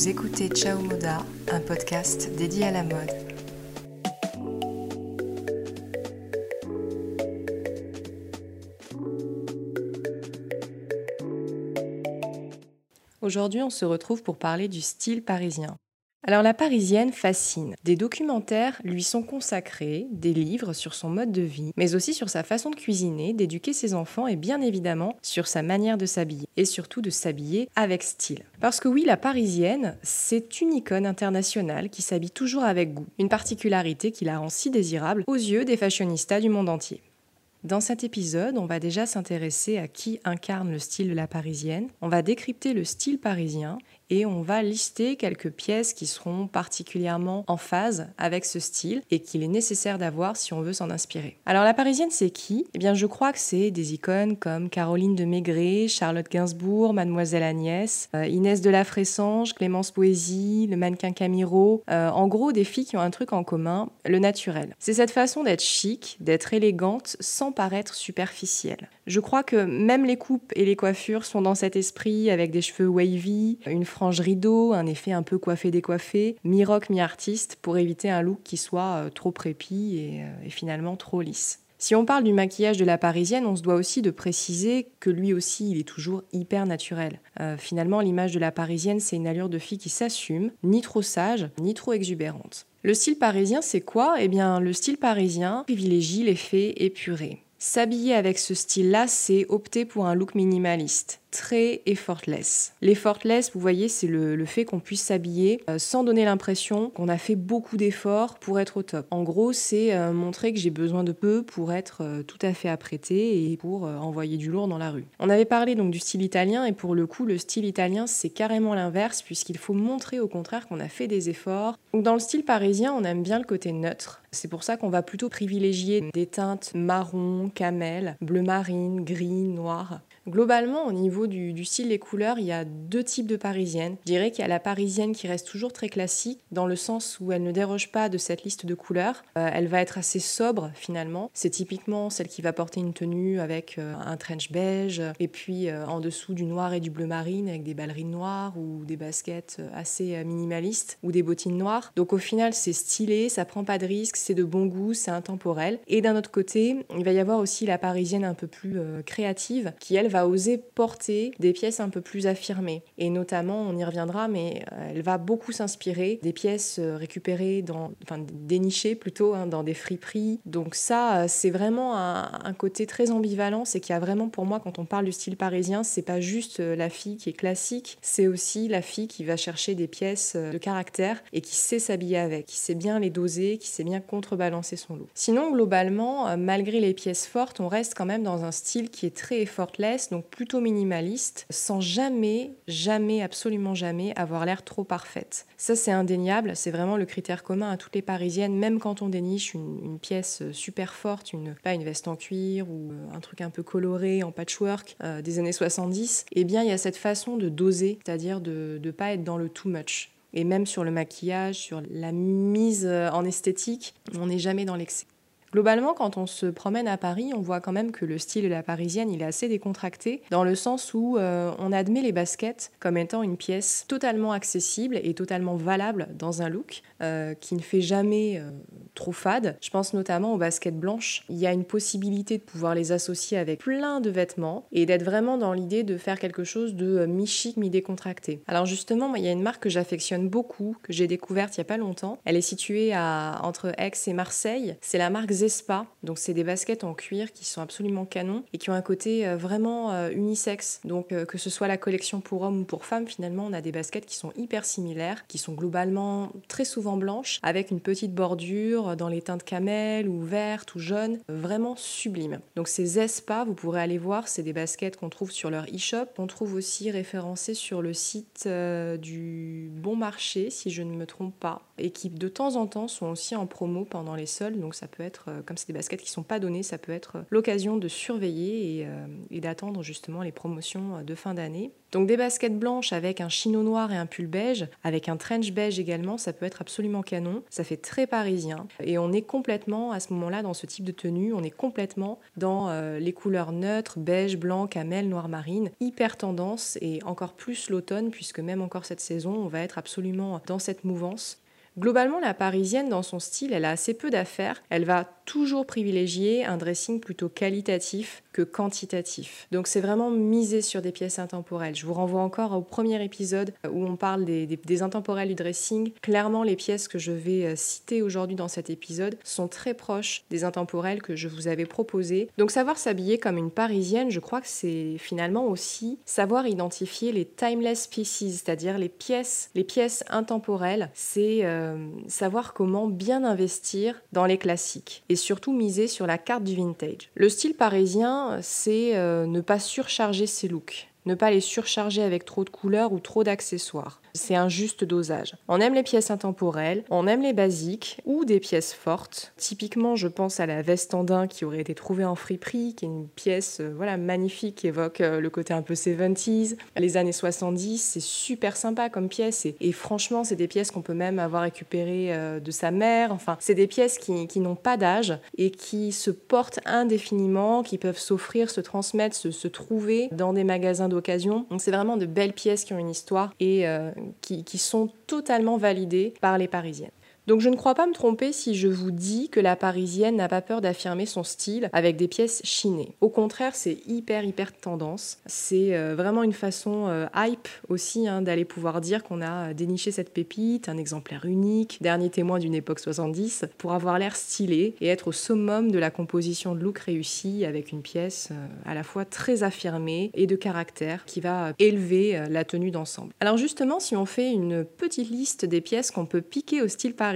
Vous écoutez Ciao Moda, un podcast dédié à la mode. Aujourd'hui, on se retrouve pour parler du style parisien. Alors la Parisienne fascine. Des documentaires lui sont consacrés, des livres sur son mode de vie, mais aussi sur sa façon de cuisiner, d'éduquer ses enfants et bien évidemment sur sa manière de s'habiller et surtout de s'habiller avec style. Parce que oui, la Parisienne, c'est une icône internationale qui s'habille toujours avec goût, une particularité qui la rend si désirable aux yeux des fashionistas du monde entier. Dans cet épisode, on va déjà s'intéresser à qui incarne le style de la parisienne, on va décrypter le style parisien et on va lister quelques pièces qui seront particulièrement en phase avec ce style et qu'il est nécessaire d'avoir si on veut s'en inspirer. Alors la parisienne c'est qui? Eh bien je crois que c'est des icônes comme Caroline de Maigret, Charlotte Gainsbourg, Mademoiselle Agnès, euh, Inès de la Fressange, Clémence Poésie, le mannequin Camiro, euh, en gros des filles qui ont un truc en commun, le naturel. C'est cette façon d'être chic, d'être élégante sans paraître superficielle. Je crois que même les coupes et les coiffures sont dans cet esprit avec des cheveux wavy, une frange rideau, un effet un peu coiffé-décoiffé, mi-rock, mi-artiste, pour éviter un look qui soit euh, trop prépi et, euh, et finalement trop lisse. Si on parle du maquillage de la parisienne, on se doit aussi de préciser que lui aussi, il est toujours hyper naturel. Euh, finalement, l'image de la parisienne, c'est une allure de fille qui s'assume, ni trop sage, ni trop exubérante. Le style parisien, c'est quoi? Eh bien, le style parisien privilégie l'effet épuré. S'habiller avec ce style-là, c'est opter pour un look minimaliste très effortless. L'effortless, vous voyez, c'est le, fait qu'on puisse s'habiller euh, sans donner l'impression qu'on a fait beaucoup d'efforts pour être au top. En gros, c'est euh, montrer que j'ai besoin de peu pour être euh, tout à fait apprêté et pour envoyer du lourd dans la rue. On avait parlé donc du style italien et pour le coup, le style italien, c'est carrément l'inverse puisqu'il faut montrer au contraire qu'on a fait des efforts. Dans le style parisien, on aime bien le côté neutre. C'est pour ça qu'on va plutôt privilégier des teintes marron, camel, bleu marine, gris, noir. Globalement, au niveau du, style des couleurs, il y a deux types de parisiennes. Je dirais qu'il y a la parisienne qui reste toujours très classique, dans le sens où elle ne déroge pas de cette liste de couleurs. Euh, elle va être assez sobre finalement. C'est typiquement celle qui va porter une tenue avec euh, un trench beige, et puis euh, en dessous du noir et du bleu marine avec des ballerines noires ou des baskets assez minimalistes ou des bottines noires. Donc au final, c'est stylé, ça prend pas de risque, c'est de bon goût, c'est intemporel. Et d'un autre côté, il va y avoir aussi la parisienne un peu plus créative qui elle va oser porter des pièces un peu plus affirmées. Et notamment, on y reviendra, mais euh, elle va beaucoup s'inspirer des pièces euh, récupérées, dans, enfin dénichées plutôt, hein, dans des friperies. Donc ça, euh, c'est vraiment un, côté très ambivalent. C'est qu'il y a vraiment pour moi, quand on parle du style parisien, c'est pas juste la fille qui est classique, c'est aussi la fille qui va chercher des pièces de caractère et qui sait s'habiller avec, qui sait bien les doser, qui sait bien contrebalancer son look. Sinon, globalement, malgré les pièces fortes, on reste quand même dans un style qui est très effortless donc plutôt minimaliste, sans jamais, jamais, absolument jamais avoir l'air trop parfaite. Ça, c'est indéniable, c'est vraiment le critère commun à toutes les Parisiennes, même quand on déniche une, pièce super forte, une, pas une veste en cuir ou euh, un truc un peu coloré en patchwork euh, des années 70, eh bien, il y a cette façon de doser, c'est-à-dire de ne pas être dans le too much. Et même sur le maquillage, sur la mise euh, en esthétique, on n'est jamais dans l'excès. Globalement, quand on se promène à Paris, on voit quand même que le style de la parisienne, il est assez décontracté, dans le sens où euh, on admet les baskets comme étant une pièce totalement accessible et totalement valable dans un look, euh, qui ne fait jamais euh, trop fade. Je pense notamment aux baskets blanches. Il y a une possibilité de pouvoir les associer avec plein de vêtements et d'être vraiment dans l'idée de faire quelque chose de mi-chic, mi-décontracté. Alors justement, il y a une marque que j'affectionne beaucoup, que j'ai découverte il y a pas longtemps. Elle est située entre Aix et Marseille. C'est la marque Zespa. Donc c'est des baskets en cuir qui sont absolument canons et qui ont un côté euh, vraiment euh, unisexe. Donc euh, que ce soit la collection pour hommes ou pour femmes, finalement on a des baskets qui sont hyper similaires, qui sont globalement très souvent blanches, avec une petite bordure dans les teintes camel ou verte ou jaune, vraiment sublime. Donc ces Zespa, vous pourrez aller voir, c'est des baskets qu'on trouve sur leur e-shop, qu'on trouve aussi référencées sur le site du Bon Marché, si je ne me trompe pas. Et qui de temps en temps sont aussi en promo pendant les soldes. Donc ça peut être, euh, comme c'est des baskets qui sont pas données, ça peut être l'occasion de surveiller et, et d'attendre justement les promotions de fin d'année. Donc des baskets blanches avec un chino noir et un pull beige, avec un trench beige également, ça peut être absolument canon. Ça fait très parisien et on est complètement à ce moment-là dans ce type de tenue, on est complètement dans euh, les couleurs neutres, beige, blanc, camel, noir marine, hyper tendance et encore plus l'automne puisque même encore cette saison, on va être absolument dans cette mouvance. Globalement, la parisienne, dans son style, elle a assez peu d'affaires. Elle va toujours privilégier un dressing plutôt qualitatif que quantitatif. Donc c'est vraiment miser sur des pièces intemporelles. Je vous renvoie encore au premier épisode où on parle des, des, intemporels du dressing. Clairement, les pièces que je vais euh, citer aujourd'hui dans cet épisode sont très proches des intemporels que je vous avais proposés. Donc savoir s'habiller comme une parisienne, je crois que c'est finalement aussi savoir identifier les timeless pieces, c'est-à-dire les pièces, les pièces intemporelles. C'est euh, savoir comment bien investir dans les classiques et surtout miser sur la carte du vintage. Le style parisien, c'est euh, ne pas surcharger ses looks, ne pas les surcharger avec trop de couleurs ou trop d'accessoires. C'est un juste dosage. On aime les pièces intemporelles, on aime les basiques ou des pièces fortes. Typiquement, je pense à la veste andin qui aurait été trouvée en friperie, qui est une pièce euh, voilà magnifique qui évoque euh, le côté un peu 70s, les années 70. C'est super sympa comme pièce et, franchement, c'est des pièces qu'on peut même avoir récupérées euh, de sa mère. Enfin, c'est des pièces qui, n'ont pas d'âge et qui se portent indéfiniment, qui peuvent s'offrir, se transmettre, se, trouver dans des magasins d'occasion. Donc, c'est vraiment de belles pièces qui ont une histoire et qui, qui sont totalement validées par les Parisiennes. Donc je ne crois pas me tromper si je vous dis que la parisienne n'a pas peur d'affirmer son style avec des pièces chinées. Au contraire, c'est hyper hyper tendance. C'est euh, vraiment une façon euh, hype aussi hein, d'aller pouvoir dire qu'on a déniché cette pépite, un exemplaire unique, dernier témoin d'une époque 70, pour avoir l'air stylé et être au summum de la composition de look réussie avec une pièce euh, à la fois très affirmée et de caractère qui va élever la tenue d'ensemble. Alors justement, si on fait une petite liste des pièces qu'on peut piquer au style parisien,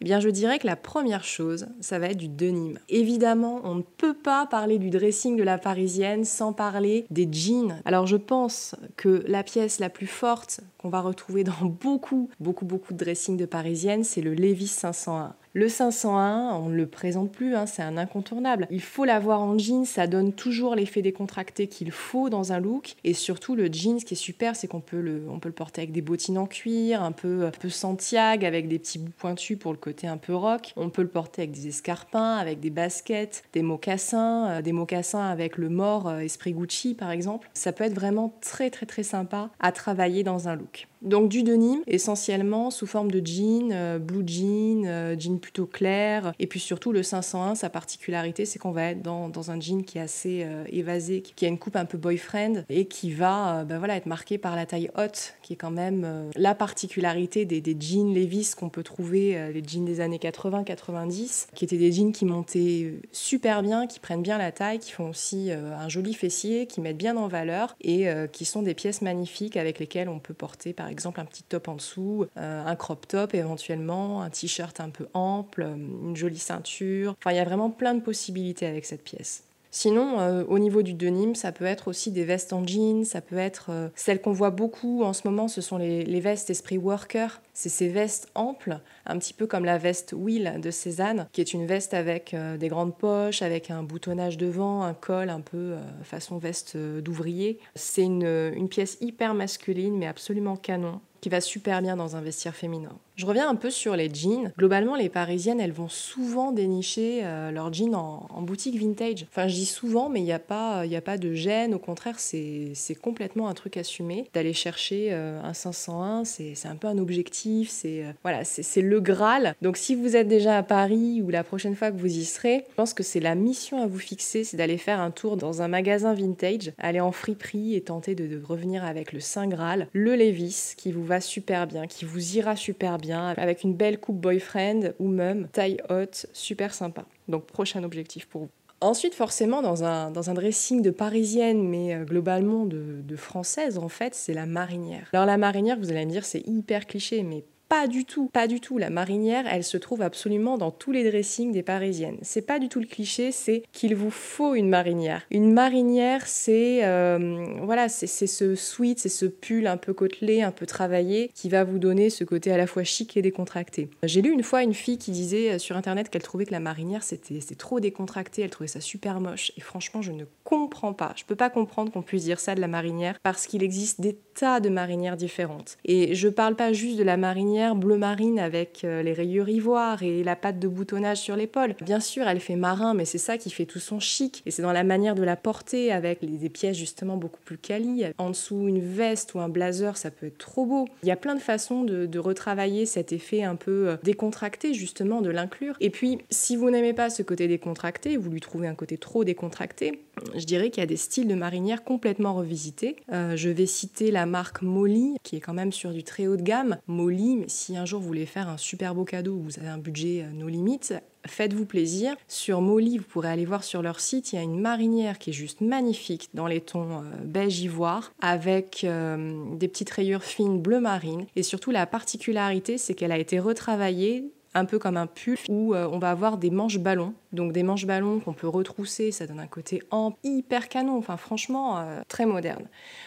eh bien je dirais que la première chose, ça va être du denim. Évidemment, on ne peut pas parler du dressing de la parisienne sans parler des jeans. Alors je pense que la pièce la plus forte va retrouver dans beaucoup, beaucoup, beaucoup de dressing de parisienne, c'est le Levi's 501. Le 501, on ne le présente plus, hein, c'est un incontournable. Il faut l'avoir en jean, ça donne toujours l'effet décontracté qu'il faut dans un look. Et surtout, le jean, ce qui est super, c'est qu'on peut le, on peut le porter avec des bottines en cuir, un peu, un peu Santiago, avec des petits bouts pointus pour le côté un peu rock. On peut le porter avec des escarpins, avec des baskets, des mocassins, euh, des mocassins avec le mort euh, Esprit Gucci par exemple. Ça peut être vraiment très très très sympa à travailler dans un look. Donc du denim, essentiellement sous forme de jean, euh, blue jean, euh, jean plutôt clair. Et puis surtout le 501, sa particularité, c'est qu'on va être dans, un jean qui est assez euh, évasé, qui a une coupe un peu boyfriend et qui va ben voilà, être marqué par la taille haute, qui est quand même la particularité des, des jeans Levi's qu'on peut trouver, les jeans des années 80-90, qui étaient des jeans qui montaient super bien, qui prennent bien la taille, qui font aussi un joli fessier, qui mettent bien en valeur et qui sont des pièces magnifiques avec lesquelles on peut porter par exemple un petit top en dessous, euh, un crop top éventuellement, un t-shirt un peu ample, euh, une jolie ceinture. Enfin, il y a vraiment plein de possibilités avec cette pièce. Sinon, euh, au niveau du denim, ça peut être aussi des vestes en jean, ça peut être celles qu'on voit beaucoup en ce moment, ce sont les, vestes esprit worker. C'est ces vestes amples, un petit peu comme la veste Will de Cézanne, qui est une veste avec des grandes poches, avec un boutonnage devant, un col un peu façon veste d'ouvrier. C'est une, une pièce hyper masculine, mais absolument canon, qui va super bien dans un vestiaire féminin. Je reviens un peu sur les jeans. Globalement, les parisiennes, elles vont souvent dénicher euh, leurs jeans en, boutique vintage. Enfin, je dis souvent, mais il n'y a, pas, de gêne. Au contraire, c'est complètement un truc assumé. D'aller chercher euh, un 501, c'est un peu un objectif. C'est euh, c'est le Graal. Donc, si vous êtes déjà à Paris ou la prochaine fois que vous y serez, je pense que c'est la mission à vous fixer, c'est d'aller faire un tour dans un magasin vintage, aller en friperie et tenter de, de revenir avec le Saint Graal, le Levis, qui vous va super bien, qui vous ira super bien avec une belle coupe boyfriend ou même taille haute, super sympa. Donc prochain objectif pour vous. Ensuite, forcément, dans un, dans un dressing de parisienne, mais euh, globalement de, de française, en fait, c'est la marinière. Alors la marinière, vous allez me dire, c'est hyper cliché, mais pas du tout, pas du tout. La marinière, elle se trouve absolument dans tous les dressings des Parisiennes. C'est pas du tout le cliché, c'est qu'il vous faut une marinière. Une marinière, c'est euh, voilà, c'est ce sweat, c'est ce pull un peu côtelé, un peu travaillé, qui va vous donner ce côté à la fois chic et décontracté. J'ai lu une fois une fille qui disait euh, sur internet qu'elle trouvait que la marinière c'était trop décontracté, elle trouvait ça super moche. Et franchement, je ne comprends pas. Je peux pas comprendre qu'on puisse dire ça de la marinière parce qu'il existe des tas de marinières différentes. Et je parle pas juste de la marinière bleu marine avec euh, les rayures ivoire et la patte de boutonnage sur l'épaule. Bien sûr, elle fait marin, mais c'est ça qui fait tout son chic. Et c'est dans la manière de la porter avec des pièces justement beaucoup plus quali. En dessous, une veste ou un blazer, ça peut être trop beau. Il y a plein de façons de, retravailler cet effet un peu euh, décontracté, justement, de l'inclure. Et puis, si vous n'aimez pas ce côté décontracté, vous lui trouvez un côté trop décontracté, je dirais qu'il y a des styles de marinière complètement revisités. Euh, je vais citer la marque Molly, qui est quand même sur du très haut de gamme. Molly, si un jour vous voulez faire un super beau cadeau, vous avez un budget euh, no limites, faites-vous plaisir. Sur Molly, vous pourrez aller voir sur leur site, il y a une marinière qui est juste magnifique dans les tons euh, beige ivoire avec euh, des petites rayures fines bleu marine. Et surtout, la particularité, c'est qu'elle a été retravaillée un peu comme un pull où euh, on va avoir des manches ballons. Donc des manches ballons qu'on peut retrousser, ça donne un côté ample, hyper canon, enfin franchement euh, très moderne.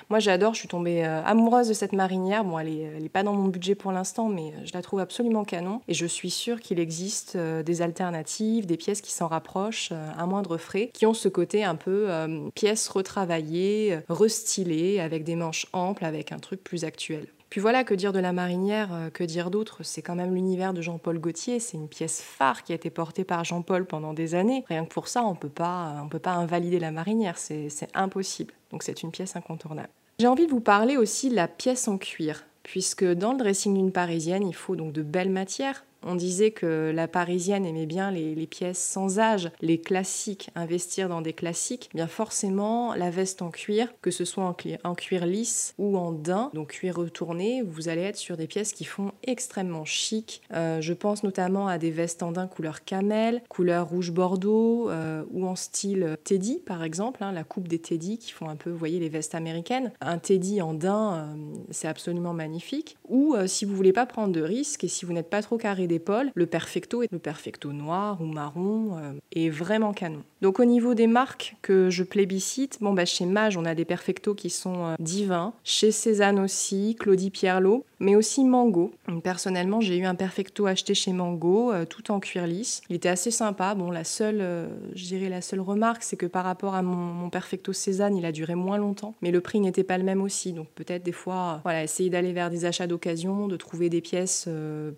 Moi j'adore, je suis tombée euh, amoureuse de cette marinière. Bon, elle n'est pas dans mon budget pour l'instant, mais je la trouve absolument canon. Et je suis sûre qu'il existe des alternatives, des pièces qui s'en rapprochent à moindre frais, qui ont ce côté un peu pièces retravaillées, restylées, avec des manches amples, avec un truc plus actuel. Puis voilà, que dire de la marinière, euh, que dire d'autre? C'est quand même l'univers de Jean-Paul Gaultier, c'est une pièce phare qui a été portée par Jean-Paul pendant des années. Rien que pour ça, on pas, on peut pas invalider la marinière, c'est impossible. Donc c'est une pièce incontournable. J'ai envie de vous parler aussi de la pièce en cuir, puisque dans le dressing d'une parisienne, il faut donc de belles matières, on disait que la parisienne aimait bien les, pièces sans âge, les classiques, investir dans des classiques. Bien forcément, la veste en cuir, que ce soit en cuir, lisse ou en daim, donc cuir retourné, vous allez être sur des pièces qui font extrêmement chic. Euh, je pense notamment à des vestes en daim couleur camel, couleur rouge bordeaux euh, ou en style teddy par exemple, hein, la coupe des teddy qui font un peu, vous voyez, les vestes américaines. Un teddy en daim, euh, c'est absolument magnifique. Ou si vous voulez pas prendre de risques et si vous n'êtes pas trop carré d'épaule, le perfecto est le perfecto noir ou marron euh, est vraiment canon. Donc au niveau des marques que je plébiscite, bon bah chez Mage on a des perfectos qui sont euh, divins, chez Cézanne aussi, Claudie Pierlot, mais aussi Mango. Personnellement j'ai eu un perfecto acheté chez Mango, euh, tout en cuir lisse. Il était assez sympa. Bon la seule, je dirais la seule remarque c'est que par rapport à mon, perfecto Cézanne il a duré moins longtemps, mais le prix n'était pas le même aussi. Donc peut-être des fois voilà essayer d'aller vers des achats d'occasion, de trouver des pièces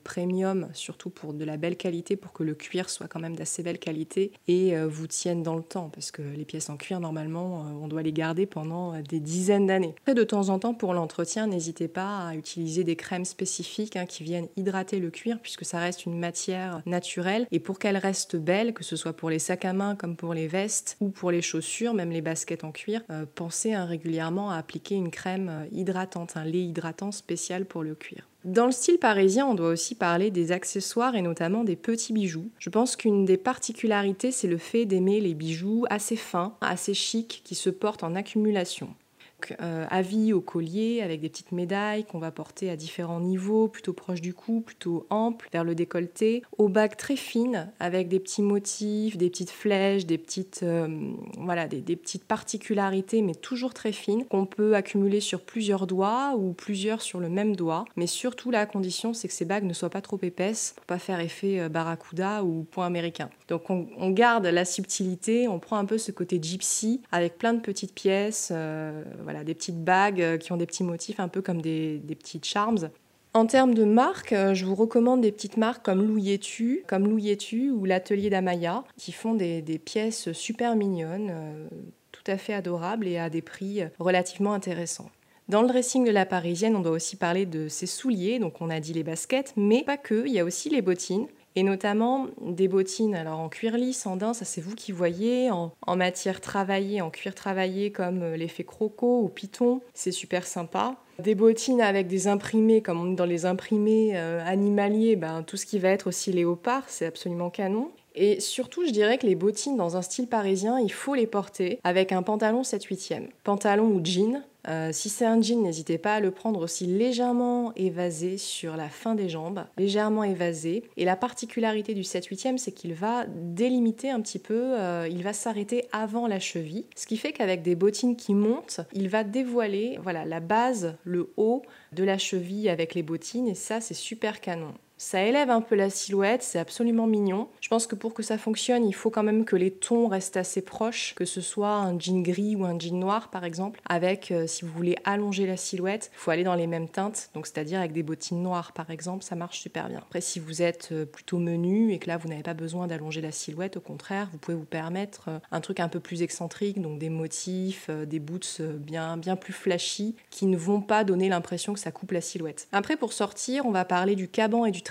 premium surtout pour de la belle qualité, pour que le cuir soit quand même d'assez belle qualité et euh, vous tienne dans le temps, parce que les pièces en cuir, normalement, euh, on doit les garder pendant euh, des dizaines d'années. De temps en temps, pour l'entretien, n'hésitez pas à utiliser des crèmes spécifiques hein, qui viennent hydrater le cuir, puisque ça reste une matière naturelle. Et pour qu'elle reste belle, que ce soit pour les sacs à main comme pour les vestes ou pour les chaussures, même les baskets en cuir, pensez hein, régulièrement à appliquer une crème hydratante, un lait hydratant spécial pour le cuir. Dans le style parisien, on doit aussi parler des accessoires et notamment des petits bijoux. Je pense qu'une des particularités, c'est le fait d'aimer les bijoux assez fins, assez chics, qui se portent en accumulation euh, avis au collier avec des petites médailles qu'on va porter à différents niveaux, plutôt proche du cou, plutôt ample, vers le décolleté, aux bagues très fines avec des petits motifs, des petites flèches, des petites, euh, des, petites particularités, mais toujours très fines, qu'on peut accumuler sur plusieurs doigts ou plusieurs sur le même doigt. Mais surtout, la condition, c'est que ces bagues ne soient pas trop épaisses pour pas faire effet euh, barracuda ou point américain. Donc on, garde la subtilité, on prend un peu ce côté gypsy avec plein de petites pièces des petites bagues euh, qui ont des petits motifs un peu comme des, des petites charms. En termes de marques, euh, je vous recommande des petites marques comme Louietu, comme ou l'Atelier d'Amaya, qui font des, pièces super mignonnes, euh, tout à fait adorables et à des prix relativement intéressants. Dans le dressing de la parisienne, on doit aussi parler de ses souliers, donc on a dit les baskets, mais pas que, il y a aussi les bottines et notamment des bottines alors en cuir lisse, en daim, ça c'est vous qui voyez, en, matière travaillée, en cuir travaillé comme euh, l'effet croco ou python, c'est super sympa. Des bottines avec des imprimés, comme dans les imprimés euh, animaliers, ben, tout ce qui va être aussi léopard, c'est absolument canon. Et surtout, je dirais que les bottines dans un style parisien, il faut les porter avec un pantalon 7 8 e Pantalon ou jean, euh, si c'est un jean, n'hésitez pas à le prendre aussi légèrement évasé sur la fin des jambes, légèrement évasé. Et la particularité du 7 8 c'est qu'il va délimiter un petit peu, euh, il va s'arrêter avant la cheville, ce qui fait qu'avec des bottines qui montent, il va dévoiler voilà, la base, le haut de la cheville avec les bottines, et ça c'est super canon. Ça élève un peu la silhouette, c'est absolument mignon. Je pense que pour que ça fonctionne, il faut quand même que les tons restent assez proches, que ce soit un jean gris ou un jean noir par exemple. Avec, euh, si vous voulez allonger la silhouette, il faut aller dans les mêmes teintes, donc c'est-à-dire avec des bottines noires par exemple, ça marche super bien. Après, si vous êtes euh, plutôt menu et que là vous n'avez pas besoin d'allonger la silhouette, au contraire, vous pouvez vous permettre euh, un truc un peu plus excentrique, donc des motifs, des boots bien, bien plus flashy, qui ne vont pas donner l'impression que ça coupe la silhouette. Après, pour sortir, on va parler du caban et du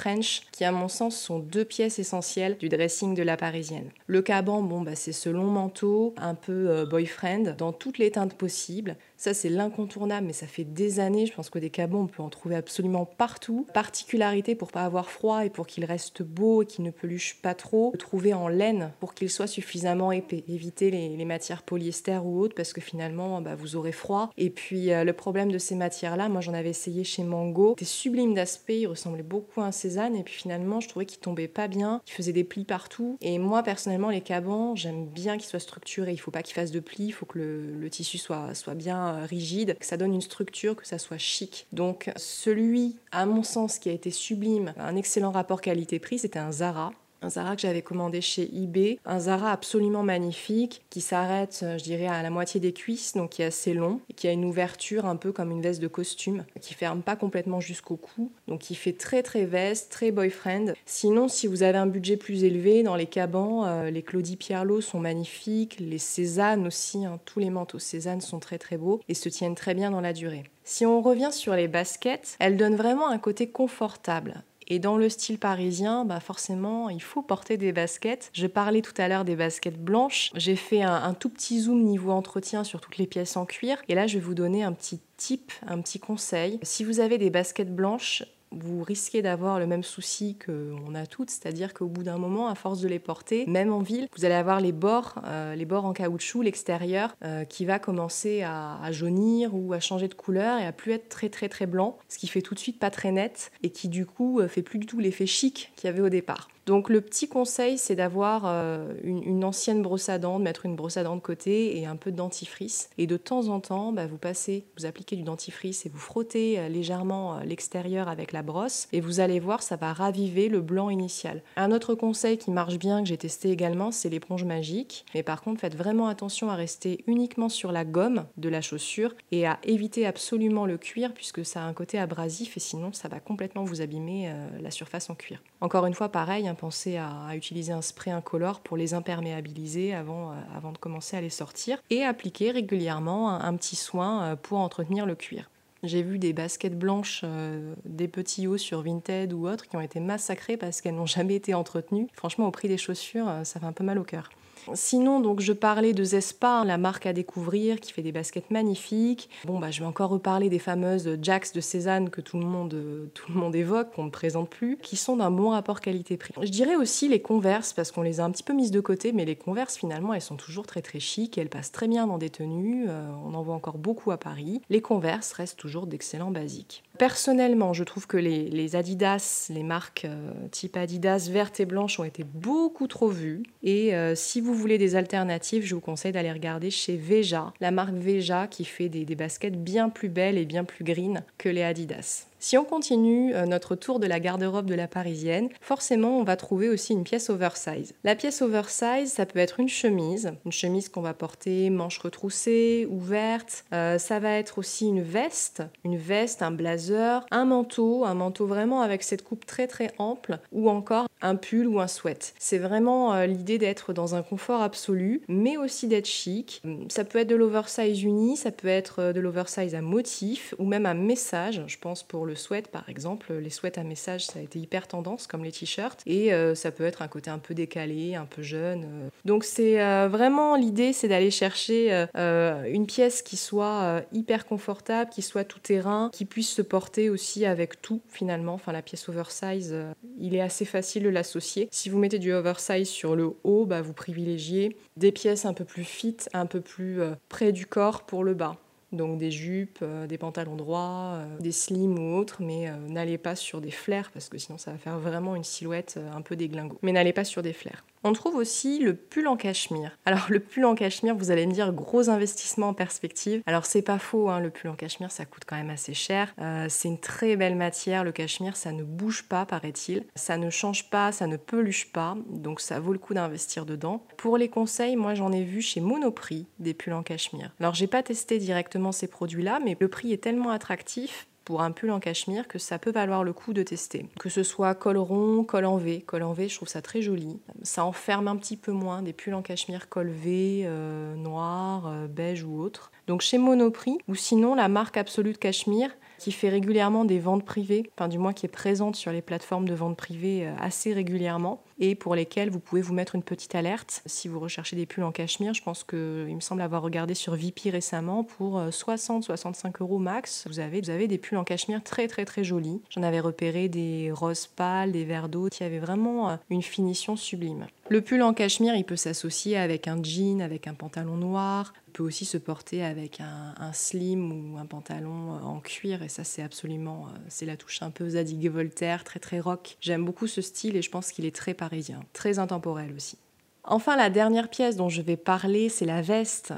qui à mon sens sont deux pièces essentielles du dressing de la parisienne. Le caban, bon, bah, c'est ce long manteau, un peu euh, boyfriend, dans toutes les teintes possibles. Ça, c'est l'incontournable, mais ça fait des années. Je pense que des cabans, on peut en trouver absolument partout. Particularité pour pas avoir froid et pour qu'il reste beau et qu'il ne peluche pas trop, trouver en laine pour qu'il soit suffisamment épais. Éviter les, matières polyester ou autres parce que finalement, bah, vous aurez froid. Et puis, euh, le problème de ces matières-là, moi j'en avais essayé chez Mango. C'était sublime d'aspect, il ressemblait beaucoup à un Cézanne et puis finalement, je trouvais qu'il tombait pas bien, qu'il faisait des plis partout. Et moi, personnellement, les cabans, j'aime bien qu'ils soient structurés. Il faut pas qu'ils fassent de plis, il faut que le, tissu soit bien euh, rigide, que ça donne une structure, que ça soit chic. Donc celui, à mon sens, qui a été sublime, un excellent rapport qualité-prix, c'était un Zara un Zara que j'avais commandé chez eBay, un Zara absolument magnifique qui s'arrête, euh, je dirais, à la moitié des cuisses, donc qui est assez long et qui a une ouverture un peu comme une veste de costume, qui ferme pas complètement jusqu'au cou, donc qui fait très très veste, très boyfriend. Sinon, si vous avez un budget plus élevé, dans les cabans, euh, les Claudie Pierlot sont magnifiques, les Cézanne aussi, hein, tous les manteaux Cézanne sont très très beaux et se tiennent très bien dans la durée. Si on revient sur les baskets, elles donnent vraiment un côté confortable. Et dans le style parisien, bah forcément, il faut porter des baskets. Je parlais tout à l'heure des baskets blanches. J'ai fait un, tout petit zoom niveau entretien sur toutes les pièces en cuir. Et là, je vais vous donner un petit tip, un petit conseil. Si vous avez des baskets blanches, vous risquez d'avoir le même souci qu'on a toutes, c'est-à-dire qu'au bout d'un moment, à force de les porter, même en ville, vous allez avoir les bords, euh, les bords en caoutchouc, l'extérieur, euh, qui va commencer à, à, jaunir ou à changer de couleur et à plus être très très très blanc, ce qui fait tout de suite pas très net et qui du coup euh, fait plus du tout l'effet chic qu'il y avait au départ. Donc le petit conseil, c'est d'avoir euh, une, ancienne brosse à dents, de mettre une brosse à dents de côté et un peu de dentifrice. Et de temps en temps, bah, vous passez, vous appliquez du dentifrice et vous frottez euh, légèrement euh, l'extérieur avec la brosse. Et vous allez voir, ça va raviver le blanc initial. Un autre conseil qui marche bien, que j'ai testé également, c'est l'éponge magique. Mais par contre, faites vraiment attention à rester uniquement sur la gomme de la chaussure et à éviter absolument le cuir puisque ça a un côté abrasif et sinon ça va complètement vous abîmer la surface en cuir. Encore une fois, pareil, hein, pensez à, utiliser un spray incolore pour les imperméabiliser avant, euh, avant de commencer à les sortir et appliquer régulièrement un, petit soin euh, pour entretenir le cuir. J'ai vu des baskets blanches, euh, des petits hauts sur Vinted ou autres qui ont été massacrés parce qu'elles n'ont jamais été entretenues. Franchement, au prix des chaussures, ça fait un peu mal au cœur. Sinon, donc, je parlais de Zespa, la marque à découvrir, qui fait des baskets magnifiques. Bon, bah, je vais encore reparler des fameuses Jax de Cézanne que tout le monde, tout le monde évoque, qu'on ne présente plus, qui sont d'un bon rapport qualité-prix. Je dirais aussi les Converse, parce qu'on les a un petit peu mises de côté, mais les Converse, finalement, elles sont toujours très très chic, elles passent très bien dans des tenues, euh, on en voit encore beaucoup à Paris. Les Converse restent toujours d'excellents basiques. Personnellement, je trouve que les, Adidas, les marques euh, type Adidas vertes et blanches ont été beaucoup trop vues. Et euh, si vous voulez des alternatives, je vous conseille d'aller regarder chez Veja, la marque Veja qui fait des, des baskets bien plus belles et bien plus green que les Adidas. Si on continue euh, notre tour de la garde-robe de la parisienne, forcément on va trouver aussi une pièce oversize. La pièce oversize, ça peut être une chemise, une chemise qu'on va porter manches retroussées, ouverte. Euh, ça va être aussi une veste, une veste, un blazer, un manteau, un manteau vraiment avec cette coupe très très ample, ou encore un pull ou un sweat. C'est vraiment euh, l'idée d'être dans un confort absolu, mais aussi d'être chic. Ça peut être de l'oversize uni, ça peut être de l'oversize à motif, ou même à message, je pense pour le sweat, par exemple. Les sweats à message, ça a été hyper tendance, comme les t-shirts. Et euh, ça peut être un côté un peu décalé, un peu jeune. Euh. Donc c'est euh, vraiment l'idée, c'est d'aller chercher une pièce qui soit hyper confortable, qui soit tout terrain, qui puisse se porter aussi avec tout finalement. Enfin la pièce oversize, il est assez facile l'associer. Si vous mettez du oversize sur le haut, bah, vous privilégiez des pièces un peu plus fit, un peu plus euh, près du corps pour le bas. Donc des jupes, euh, des pantalons droits, euh, des slims ou autres, mais n'allez pas sur des flares parce que sinon ça va faire vraiment une silhouette un peu déglingo. Mais n'allez pas sur des flares. On trouve aussi le pull en cachemire. Alors le pull en cachemire, vous allez me dire gros investissement en perspective. Alors c'est pas faux, hein, le pull en cachemire ça coûte quand même assez cher. Euh, c'est une très belle matière, le cachemire ça ne bouge pas paraît-il. Ça ne change pas, ça ne peluche pas, donc ça vaut le coup d'investir dedans. Pour les conseils, moi j'en ai vu chez Monoprix des pulls en cachemire. Alors j'ai pas testé directement ces produits-là, mais le prix est tellement attractif pour un pull en cachemire que ça peut valoir le coup de tester. Que ce soit col rond, col en V. Col en V, je trouve ça très joli. Ça enferme un petit peu moins des pulls en cachemire col V, euh, noir, euh, beige ou autre. Donc chez Monoprix, ou sinon la marque Absolute Cachemire, qui fait régulièrement des ventes privées, enfin du moins qui est présente sur les plateformes de vente privée euh, assez régulièrement et pour lesquelles vous pouvez vous mettre une petite alerte si vous recherchez des pulls en cachemire. Je pense que il me semble avoir regardé sur Vipi récemment pour 60-65 euh, euros max. Vous avez, des pulls en cachemire très très très jolis. J'en avais repéré des roses pâles, des verts d'eau qui avaient vraiment euh, une finition sublime. Le pull en cachemire, il peut s'associer avec un jean, avec un pantalon noir, peut aussi se porter avec un, slim ou un pantalon euh, en cuir et ça c'est absolument, euh, c'est la touche un peu Zadig Voltaire, très très rock. J'aime beaucoup ce style et je pense qu'il est très parisien, très intemporel aussi. Enfin la dernière pièce dont je vais parler c'est la veste.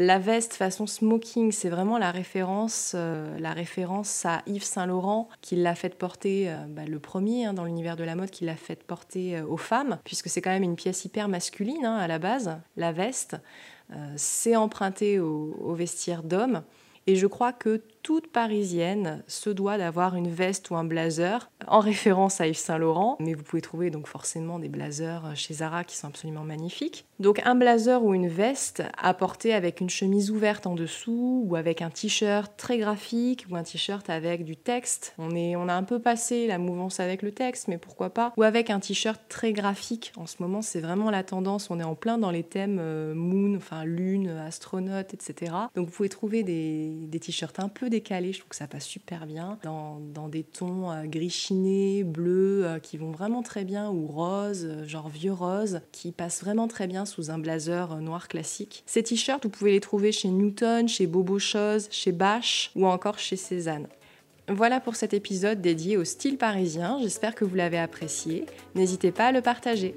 La veste façon smoking, c'est vraiment la référence, euh, la référence à Yves Saint Laurent qui l'a fait porter, euh, bah, le premier hein, dans l'univers de la mode, qui l'a fait porter euh, aux femmes, puisque c'est quand même une pièce hyper masculine hein, à la base, la veste. c'est emprunté au, au vestiaire d'homme. Et je crois que toute parisienne se doit d'avoir une veste ou un blazer en référence à Yves Saint Laurent, mais vous pouvez trouver donc forcément des blazers chez Zara qui sont absolument magnifiques. Donc un blazer ou une veste à porter avec une chemise ouverte en dessous ou avec un t-shirt très graphique ou un t-shirt avec du texte. On, est, on a un peu passé la mouvance avec le texte, mais pourquoi pas. Ou avec un t-shirt très graphique. En ce moment, c'est vraiment la tendance. On est en plein dans les thèmes euh, moon, enfin lune, astronaute, etc. Donc vous pouvez trouver des, des t-shirts un peu décalé, je trouve que ça passe super bien, dans, des tons euh, gris chiné, bleus, euh, qui vont vraiment très bien, ou rose, euh, genre vieux rose, qui passent vraiment très bien sous un blazer noir classique. Ces t-shirts, vous pouvez les trouver chez Newton, chez Bobo Chose, chez Bash ou encore chez Cézanne. Voilà pour cet épisode dédié au style parisien, j'espère que vous l'avez apprécié. N'hésitez pas à le partager.